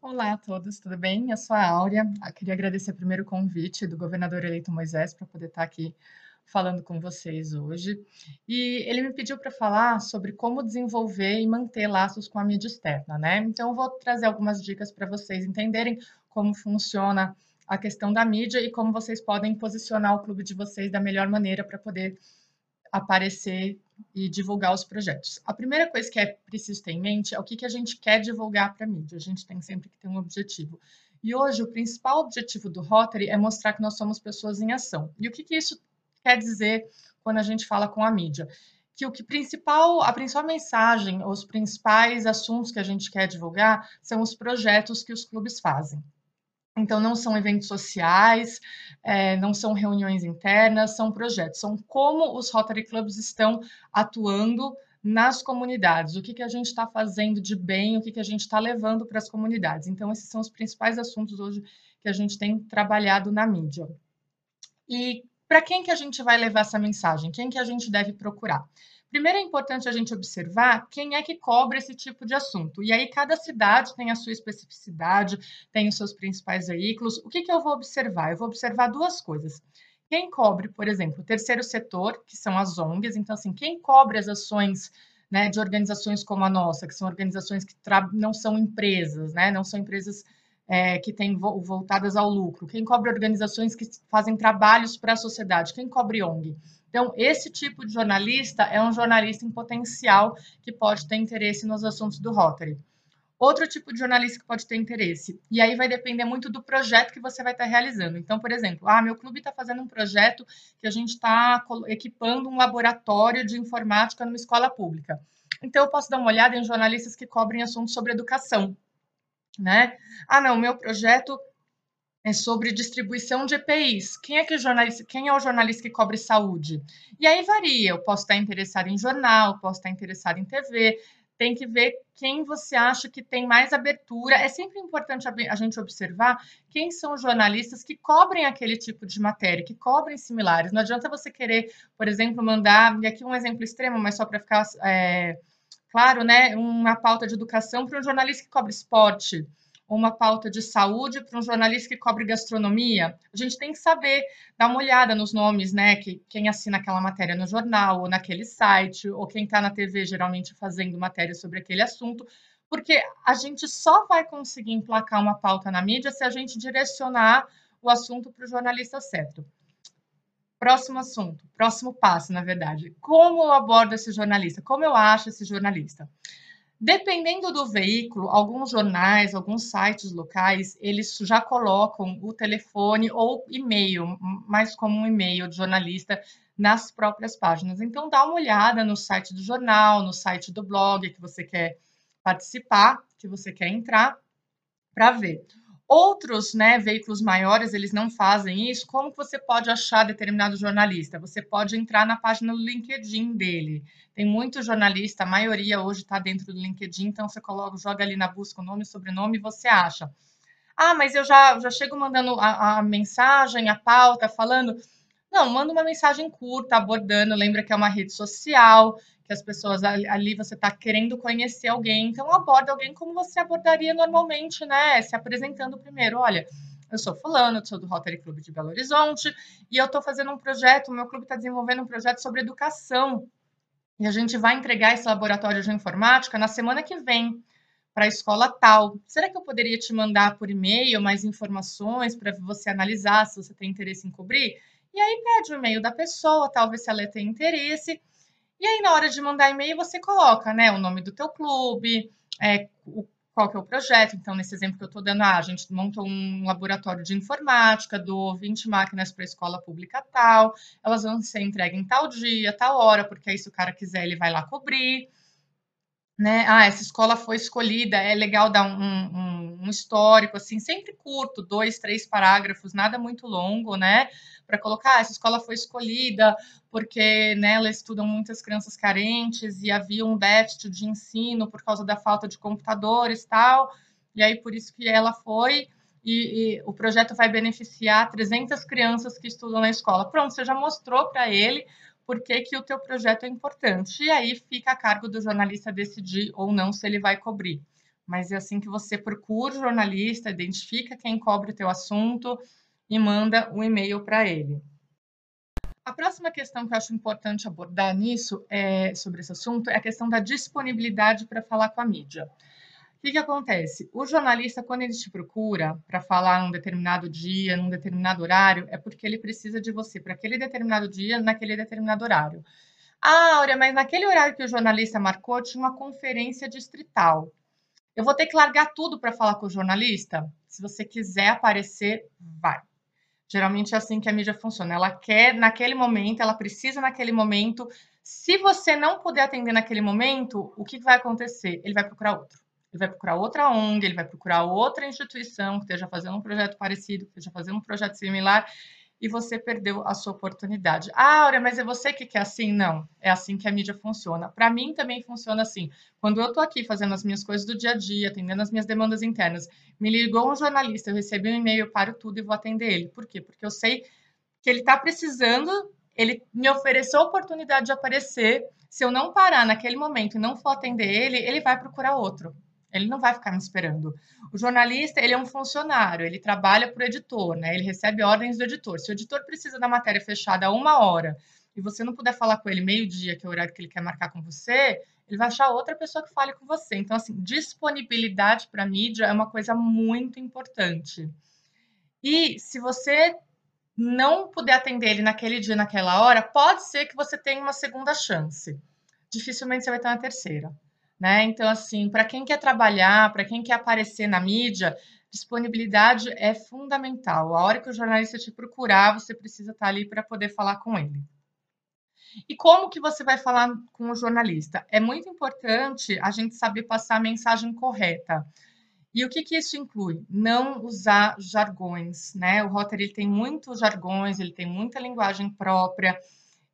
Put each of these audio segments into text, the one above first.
Olá a todos, tudo bem? Eu sou a Áurea. Eu queria agradecer primeiro o convite do governador eleito Moisés para poder estar aqui falando com vocês hoje. E ele me pediu para falar sobre como desenvolver e manter laços com a mídia externa, né? Então, eu vou trazer algumas dicas para vocês entenderem como funciona a questão da mídia e como vocês podem posicionar o clube de vocês da melhor maneira para poder aparecer e divulgar os projetos. A primeira coisa que é preciso ter em mente é o que, que a gente quer divulgar para a mídia. A gente tem sempre que ter um objetivo. E hoje o principal objetivo do Rotary é mostrar que nós somos pessoas em ação. E o que, que isso quer dizer quando a gente fala com a mídia? Que o que principal, a principal mensagem, os principais assuntos que a gente quer divulgar são os projetos que os clubes fazem. Então, não são eventos sociais, é, não são reuniões internas, são projetos, são como os Rotary Clubs estão atuando nas comunidades, o que, que a gente está fazendo de bem, o que, que a gente está levando para as comunidades. Então, esses são os principais assuntos hoje que a gente tem trabalhado na mídia. E para quem que a gente vai levar essa mensagem? Quem que a gente deve procurar? Primeiro é importante a gente observar quem é que cobre esse tipo de assunto. E aí, cada cidade tem a sua especificidade, tem os seus principais veículos. O que, que eu vou observar? Eu vou observar duas coisas. Quem cobre, por exemplo, o terceiro setor, que são as ONGs, então, assim, quem cobre as ações né, de organizações como a nossa, que são organizações que não são empresas, né, não são empresas é, que têm vo voltadas ao lucro, quem cobre organizações que fazem trabalhos para a sociedade, quem cobre ONG. Então, esse tipo de jornalista é um jornalista em potencial que pode ter interesse nos assuntos do Rotary. Outro tipo de jornalista que pode ter interesse, e aí vai depender muito do projeto que você vai estar realizando. Então, por exemplo, ah, meu clube está fazendo um projeto que a gente está equipando um laboratório de informática numa escola pública. Então, eu posso dar uma olhada em jornalistas que cobrem assuntos sobre educação, né? Ah, não, meu projeto é sobre distribuição de EPIs. Quem é que jornalista, quem é o jornalista que cobre saúde? E aí varia. Eu posso estar interessado em jornal, posso estar interessado em TV. Tem que ver quem você acha que tem mais abertura. É sempre importante a gente observar quem são os jornalistas que cobrem aquele tipo de matéria, que cobrem similares. Não adianta você querer, por exemplo, mandar, e aqui um exemplo extremo, mas só para ficar é, claro, né, uma pauta de educação para um jornalista que cobre esporte uma pauta de saúde para um jornalista que cobre gastronomia, a gente tem que saber, dar uma olhada nos nomes, né? Que quem assina aquela matéria no jornal, ou naquele site, ou quem está na TV geralmente fazendo matéria sobre aquele assunto, porque a gente só vai conseguir emplacar uma pauta na mídia se a gente direcionar o assunto para o jornalista certo. Próximo assunto, próximo passo, na verdade. Como eu abordo esse jornalista? Como eu acho esse jornalista? Dependendo do veículo, alguns jornais, alguns sites locais, eles já colocam o telefone ou e-mail, mais como um e-mail de jornalista nas próprias páginas. Então, dá uma olhada no site do jornal, no site do blog que você quer participar, que você quer entrar, para ver. Outros né, veículos maiores, eles não fazem isso. Como você pode achar determinado jornalista? Você pode entrar na página do LinkedIn dele. Tem muito jornalista, a maioria hoje está dentro do LinkedIn, então você coloca, joga ali na busca o nome e sobrenome e você acha. Ah, mas eu já, já chego mandando a, a mensagem, a pauta, falando. Não, manda uma mensagem curta, abordando. Lembra que é uma rede social, que as pessoas ali você está querendo conhecer alguém, então aborda alguém como você abordaria normalmente, né? Se apresentando primeiro, olha, eu sou fulano, eu sou do Rotary Club de Belo Horizonte e eu estou fazendo um projeto, o meu clube está desenvolvendo um projeto sobre educação e a gente vai entregar esse laboratório de informática na semana que vem para a escola tal. Será que eu poderia te mandar por e-mail mais informações para você analisar se você tem interesse em cobrir? E aí pede o e-mail da pessoa, talvez se ela tenha interesse e aí, na hora de mandar e-mail, você coloca né, o nome do teu clube, é, o, qual que é o projeto. Então, nesse exemplo que eu estou dando, ah, a gente montou um laboratório de informática, do 20 máquinas para a escola pública tal, elas vão ser entregues em tal dia, tal hora, porque aí se o cara quiser, ele vai lá cobrir. Né? Ah, essa escola foi escolhida, é legal dar um, um, um histórico, assim, sempre curto, dois, três parágrafos, nada muito longo, né? para colocar, ah, essa escola foi escolhida porque nela né, estudam muitas crianças carentes e havia um déficit de ensino por causa da falta de computadores tal, e aí por isso que ela foi, e, e o projeto vai beneficiar 300 crianças que estudam na escola. Pronto, você já mostrou para ele por que, que o teu projeto é importante, e aí fica a cargo do jornalista decidir ou não se ele vai cobrir mas é assim que você procura o jornalista, identifica quem cobre o teu assunto e manda um e-mail para ele. A próxima questão que eu acho importante abordar nisso, é, sobre esse assunto, é a questão da disponibilidade para falar com a mídia. Que, que acontece? O jornalista, quando ele te procura para falar num determinado dia, num determinado horário, é porque ele precisa de você para aquele determinado dia, naquele determinado horário. Ah, Áurea, mas naquele horário que o jornalista marcou, tinha uma conferência distrital. Eu vou ter que largar tudo para falar com o jornalista? Se você quiser aparecer, vai. Geralmente é assim que a mídia funciona. Ela quer naquele momento, ela precisa naquele momento. Se você não puder atender naquele momento, o que vai acontecer? Ele vai procurar outro. Ele vai procurar outra ONG, ele vai procurar outra instituição que esteja fazendo um projeto parecido, que esteja fazendo um projeto similar, e você perdeu a sua oportunidade. Ah, Áurea, mas é você que quer assim? Não, é assim que a mídia funciona. Para mim também funciona assim. Quando eu estou aqui fazendo as minhas coisas do dia a dia, atendendo as minhas demandas internas, me ligou um jornalista, eu recebi um e-mail, eu paro tudo e vou atender ele. Por quê? Porque eu sei que ele está precisando, ele me ofereceu a oportunidade de aparecer. Se eu não parar naquele momento e não for atender ele, ele vai procurar outro. Ele não vai ficar me esperando. O jornalista, ele é um funcionário, ele trabalha para o editor, né? Ele recebe ordens do editor. Se o editor precisa da matéria fechada uma hora e você não puder falar com ele meio-dia, que é o horário que ele quer marcar com você, ele vai achar outra pessoa que fale com você. Então, assim, disponibilidade para mídia é uma coisa muito importante. E se você não puder atender ele naquele dia, naquela hora, pode ser que você tenha uma segunda chance. Dificilmente você vai ter uma terceira. Né? Então, assim, para quem quer trabalhar, para quem quer aparecer na mídia, disponibilidade é fundamental. A hora que o jornalista te procurar, você precisa estar ali para poder falar com ele. E como que você vai falar com o jornalista? É muito importante a gente saber passar a mensagem correta. E o que, que isso inclui? Não usar jargões, né? O Rotary tem muitos jargões, ele tem muita linguagem própria.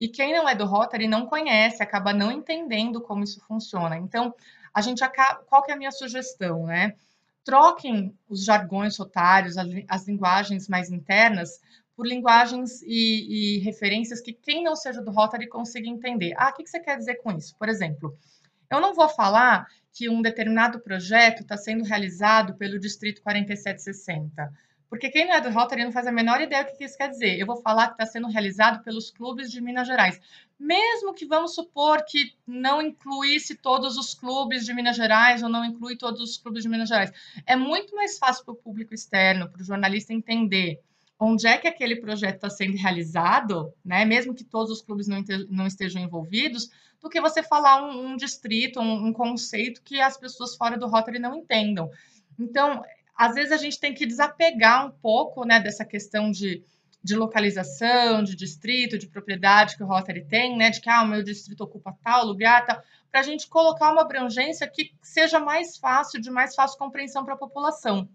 E quem não é do Rotary não conhece, acaba não entendendo como isso funciona. Então, a gente acaba, qual que é a minha sugestão, né? Troquem os jargões rotários, as, linguagens mais internas, por linguagens e, e, referências que quem não seja do Rotary consiga entender. Ah, o que você quer dizer com isso? Por exemplo, eu não vou falar que um determinado projeto está sendo realizado pelo Distrito 4760 porque quem não é do Rotary não faz a menor ideia do que isso quer dizer. Eu vou falar que está sendo realizado pelos clubes de Minas Gerais. Mesmo que vamos supor que não incluísse todos os clubes de Minas Gerais ou não inclui todos os clubes de Minas Gerais. É muito mais fácil para o público externo, para o jornalista entender onde é que aquele projeto está sendo realizado, né? mesmo que todos os clubes não, estejam envolvidos, do que você falar um, um distrito, um, um conceito que as pessoas fora do Rotary não entendam. Então, às vezes a gente tem que desapegar um pouco né, dessa questão de, de localização, de distrito, de propriedade que o Rotary tem, né, de que ah, o meu distrito ocupa tal lugar, tal, para a gente colocar uma abrangência que seja mais fácil, de mais fácil compreensão para a população.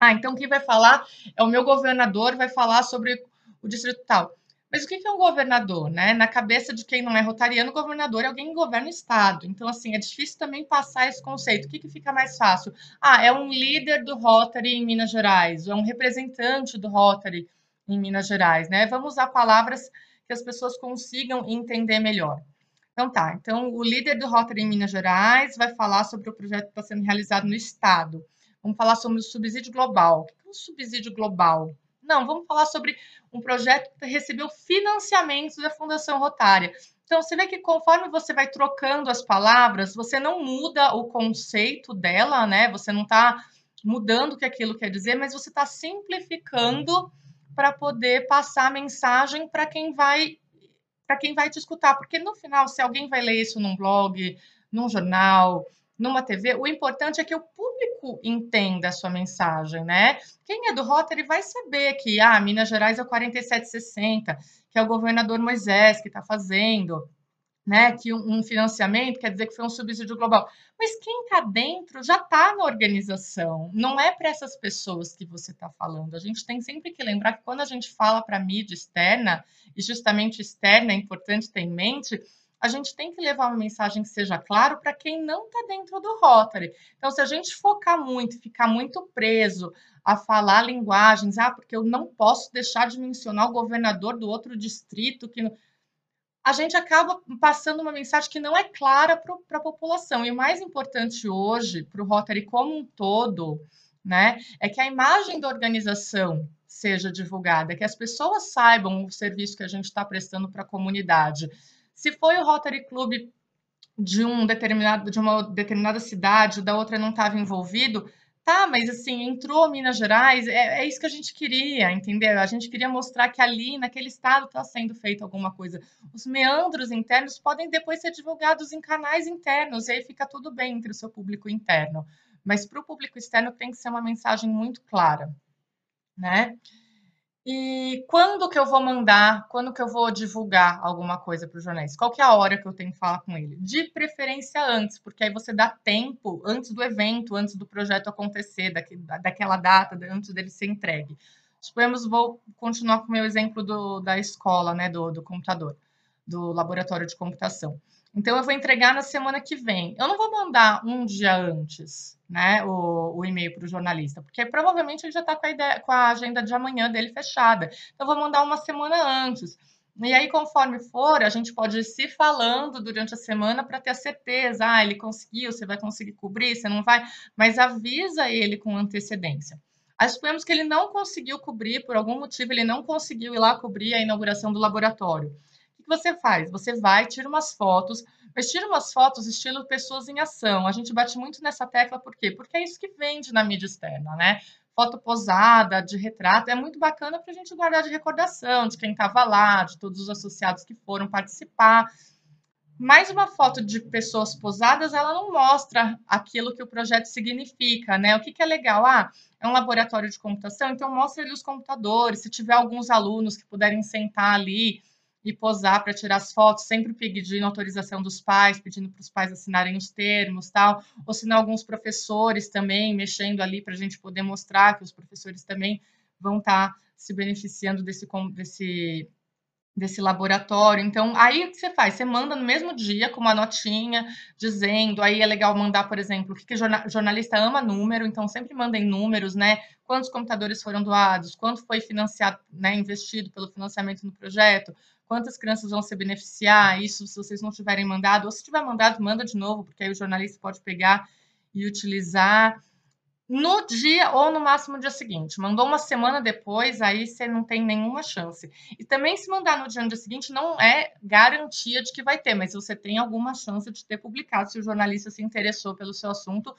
Ah, então quem vai falar é o meu governador, vai falar sobre o distrito tal. Mas o que é um governador, né? Na cabeça de quem não é rotariano, governador é alguém que governa o Estado. Então, assim, é difícil também passar esse conceito. O que, que fica mais fácil? Ah, é um líder do Rotary em Minas Gerais, ou é um representante do Rotary em Minas Gerais, né? Vamos usar palavras que as pessoas consigam entender melhor. Então, tá. Então, o líder do Rotary em Minas Gerais vai falar sobre o projeto que está sendo realizado no Estado. Vamos falar sobre o subsídio global. O que é um subsídio global? Não, vamos falar sobre um projeto que recebeu financiamento da Fundação Rotária. Então, você vê que conforme você vai trocando as palavras, você não muda o conceito dela, né? Você não está mudando o que aquilo quer dizer, mas você está simplificando para poder passar a mensagem para quem vai para quem vai te escutar, porque no final, se alguém vai ler isso num blog, num jornal, numa TV, o importante é que o público entenda a sua mensagem, né? Quem é do Rotary vai saber que, ah, Minas Gerais é o 4760, que é o governador Moisés que está fazendo, né? Que um financiamento quer dizer que foi um subsídio global. Mas quem está dentro já está na organização, não é para essas pessoas que você está falando. A gente tem sempre que lembrar que quando a gente fala para mídia externa, e justamente externa é importante ter em mente, a gente tem que levar uma mensagem que seja claro para quem não está dentro do Rotary. Então, se a gente focar muito, ficar muito preso a falar linguagens, ah, porque eu não posso deixar de mencionar o governador do outro distrito que a gente acaba passando uma mensagem que não é clara para a população. E o mais importante hoje, para o Rotary como um todo, né, é que a imagem da organização seja divulgada, que as pessoas saibam o serviço que a gente está prestando para a comunidade. Se foi o Rotary Club de um determinado de uma determinada cidade, da outra não estava envolvido, tá, mas assim, entrou Minas Gerais, é, é, isso que a gente queria, entendeu? A gente queria mostrar que ali, naquele estado, está sendo feito alguma coisa. Os meandros internos podem depois ser divulgados em canais internos, e aí fica tudo bem entre o seu público interno. Mas para o público externo tem que ser uma mensagem muito clara, né? E quando que eu vou mandar, quando que eu vou divulgar alguma coisa para o jornalista? Qual que é a hora que eu tenho que falar com ele? De preferência antes, porque aí você dá tempo antes do evento, antes do projeto acontecer, daqui, daquela data, antes dele ser entregue. Suponhamos, vou continuar com o meu exemplo do, da escola, né, do, do computador, do laboratório de computação. Então, eu vou entregar na semana que vem. Eu não vou mandar um dia antes, né, o, o e-mail para o jornalista, porque provavelmente ele já está com, com, a agenda de amanhã dele fechada. Então, eu vou mandar uma semana antes. E aí, conforme for, a gente pode ir se falando durante a semana para ter a certeza. Ah, ele conseguiu, você vai conseguir cobrir, você não vai, mas avisa ele com antecedência. Aí suponhamos que ele não conseguiu cobrir, por algum motivo, ele não conseguiu ir lá cobrir a inauguração do laboratório que você faz? Você vai, tira umas fotos, mas tira umas fotos estilo pessoas em ação. A gente bate muito nessa tecla, por quê? Porque é isso que vende na mídia externa, né? Foto posada, de retrato, é muito bacana para a gente guardar de recordação de quem estava lá, de todos os associados que foram participar. Mas uma foto de pessoas posadas, ela não mostra aquilo que o projeto significa, né? O que, que é legal? Ah, é um laboratório de computação, então mostra ali os computadores, se tiver alguns alunos que puderem sentar ali, e posar para tirar as fotos, sempre pedindo autorização dos pais, pedindo para os pais assinarem os termos, tal, ou se não alguns professores também mexendo ali para a gente poder mostrar que os professores também vão estar tá se beneficiando desse, desse, desse laboratório. Então, aí o que você faz? Você manda no mesmo dia com uma notinha dizendo, aí é legal mandar, por exemplo, o que, que jornalista ama número, então sempre mandem números, né? Quantos computadores foram doados, quanto foi financiado, né, investido pelo financiamento no projeto, quantas crianças vão se beneficiar, isso se vocês não tiverem mandado, ou se tiver mandado, manda de novo, porque aí o jornalista pode pegar e utilizar no dia ou no máximo no dia seguinte. Mandou uma semana depois, aí você não tem nenhuma chance. E também se mandar no dia, no dia seguinte não é garantia de que vai ter, mas você tem alguma chance de ter publicado se o jornalista se interessou pelo seu assunto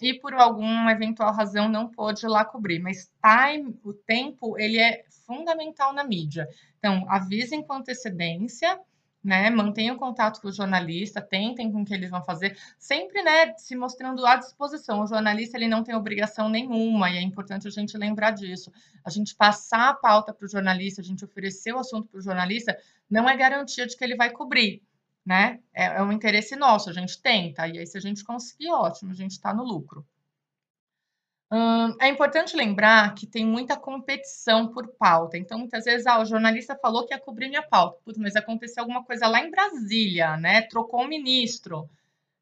e por alguma eventual razão não pôde lá cobrir. Mas time, o tempo, ele é fundamental na mídia. Então, avisem com antecedência, né? Mantenham contato com o jornalista, tentem com o que eles vão fazer, sempre, né, se mostrando à disposição. O jornalista ele não tem obrigação nenhuma e é importante a gente lembrar disso. A gente passar a pauta para o jornalista, a gente oferecer o assunto para o jornalista, não é garantia de que ele vai cobrir né? É, é um interesse nosso, a gente tenta, e aí se a gente conseguir, ótimo, a gente está no lucro. Hum, é importante lembrar que tem muita competição por pauta. Então, muitas vezes, ah, o jornalista falou que ia cobrir minha pauta. Putz, mas aconteceu alguma coisa lá em Brasília, né? Trocou o um ministro.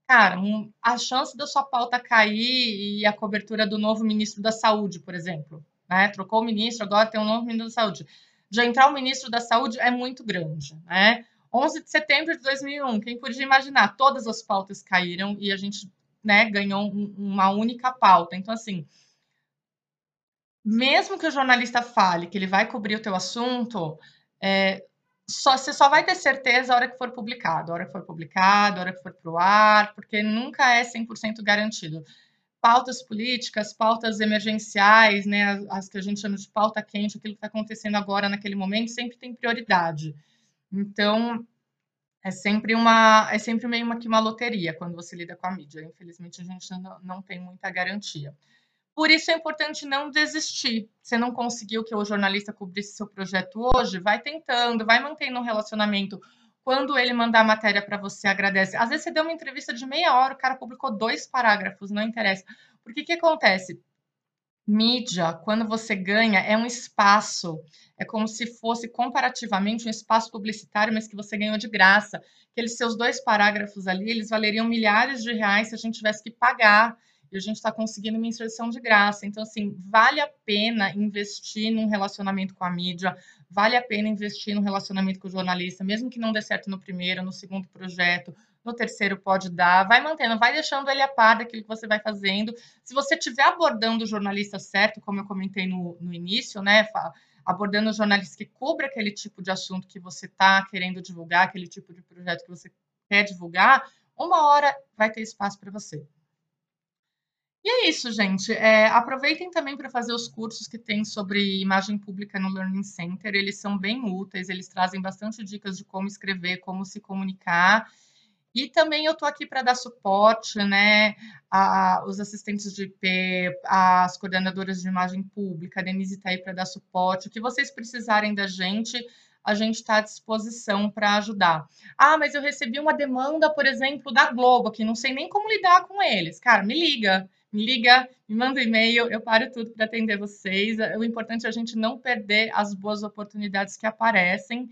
Cara, um, a chance da sua pauta cair e a cobertura do novo ministro da Saúde, por exemplo, né? Trocou o ministro, agora tem um novo ministro da Saúde. De entrar o ministro da Saúde é muito grande, né? 11 de setembro de 2001, quem podia imaginar? Todas as pautas caíram e a gente né, ganhou um, uma única pauta. Então, assim, mesmo que o jornalista fale que ele vai cobrir o teu assunto, é, só, você só vai ter certeza a hora que for publicado, a hora que for publicado, a hora que for para o ar, porque nunca é 100% garantido. Pautas políticas, pautas emergenciais, né, as que a gente chama de pauta quente, aquilo que está acontecendo agora naquele momento, sempre tem prioridade. Então, é sempre uma é sempre meio uma, que uma loteria quando você lida com a mídia. Infelizmente, a gente não, não tem muita garantia. Por isso é importante não desistir. Você não conseguiu que o jornalista cobrisse seu projeto hoje, vai tentando, vai mantendo um relacionamento. Quando ele mandar a matéria para você, agradece. Às vezes você deu uma entrevista de meia hora, o cara publicou dois parágrafos, não interessa. Porque o que acontece? Mídia, quando você ganha, é um espaço, é como se fosse comparativamente um espaço publicitário, mas que você ganhou de graça. Aqueles seus dois parágrafos ali, eles valeriam milhares de reais se a gente tivesse que pagar e a gente está conseguindo uma inserção de graça. Então, assim, vale a pena investir num relacionamento com a mídia, vale a pena investir num relacionamento com o jornalista, mesmo que não dê certo no primeiro, no segundo projeto, no terceiro pode dar, vai mantendo, vai deixando ele a par daquilo que você vai fazendo. Se você estiver abordando o jornalista certo, como eu comentei no, no início, né? Abordando o jornalista que cubra aquele tipo de assunto que você está querendo divulgar, aquele tipo de projeto que você quer divulgar, uma hora vai ter espaço para você. E é isso, gente. É, aproveitem também para fazer os cursos que tem sobre imagem pública no Learning Center. Eles são bem úteis, eles trazem bastante dicas de como escrever, como se comunicar. E também eu estou aqui para dar suporte, né, a, os assistentes de IP, as coordenadoras de imagem pública, a Denise está aí para dar suporte. O que vocês precisarem da gente, a gente está à disposição para ajudar. Ah, mas eu recebi uma demanda, por exemplo, da Globo, que não sei nem como lidar com eles. Cara, me liga, me liga, me manda um e-mail, eu paro tudo para atender vocês. O importante é a gente não perder as boas oportunidades que aparecem.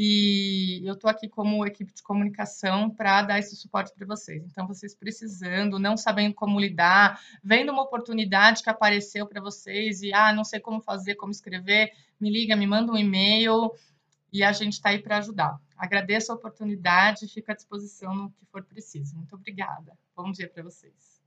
E eu estou aqui como equipe de comunicação para dar esse suporte para vocês. Então, vocês precisando, não sabendo como lidar, vendo uma oportunidade que apareceu para vocês e, ah, não sei como fazer, como escrever, me liga, me manda um e-mail e a gente está aí para ajudar. Agradeço a oportunidade e fico à disposição no que for preciso. Muito obrigada. Bom dia para vocês.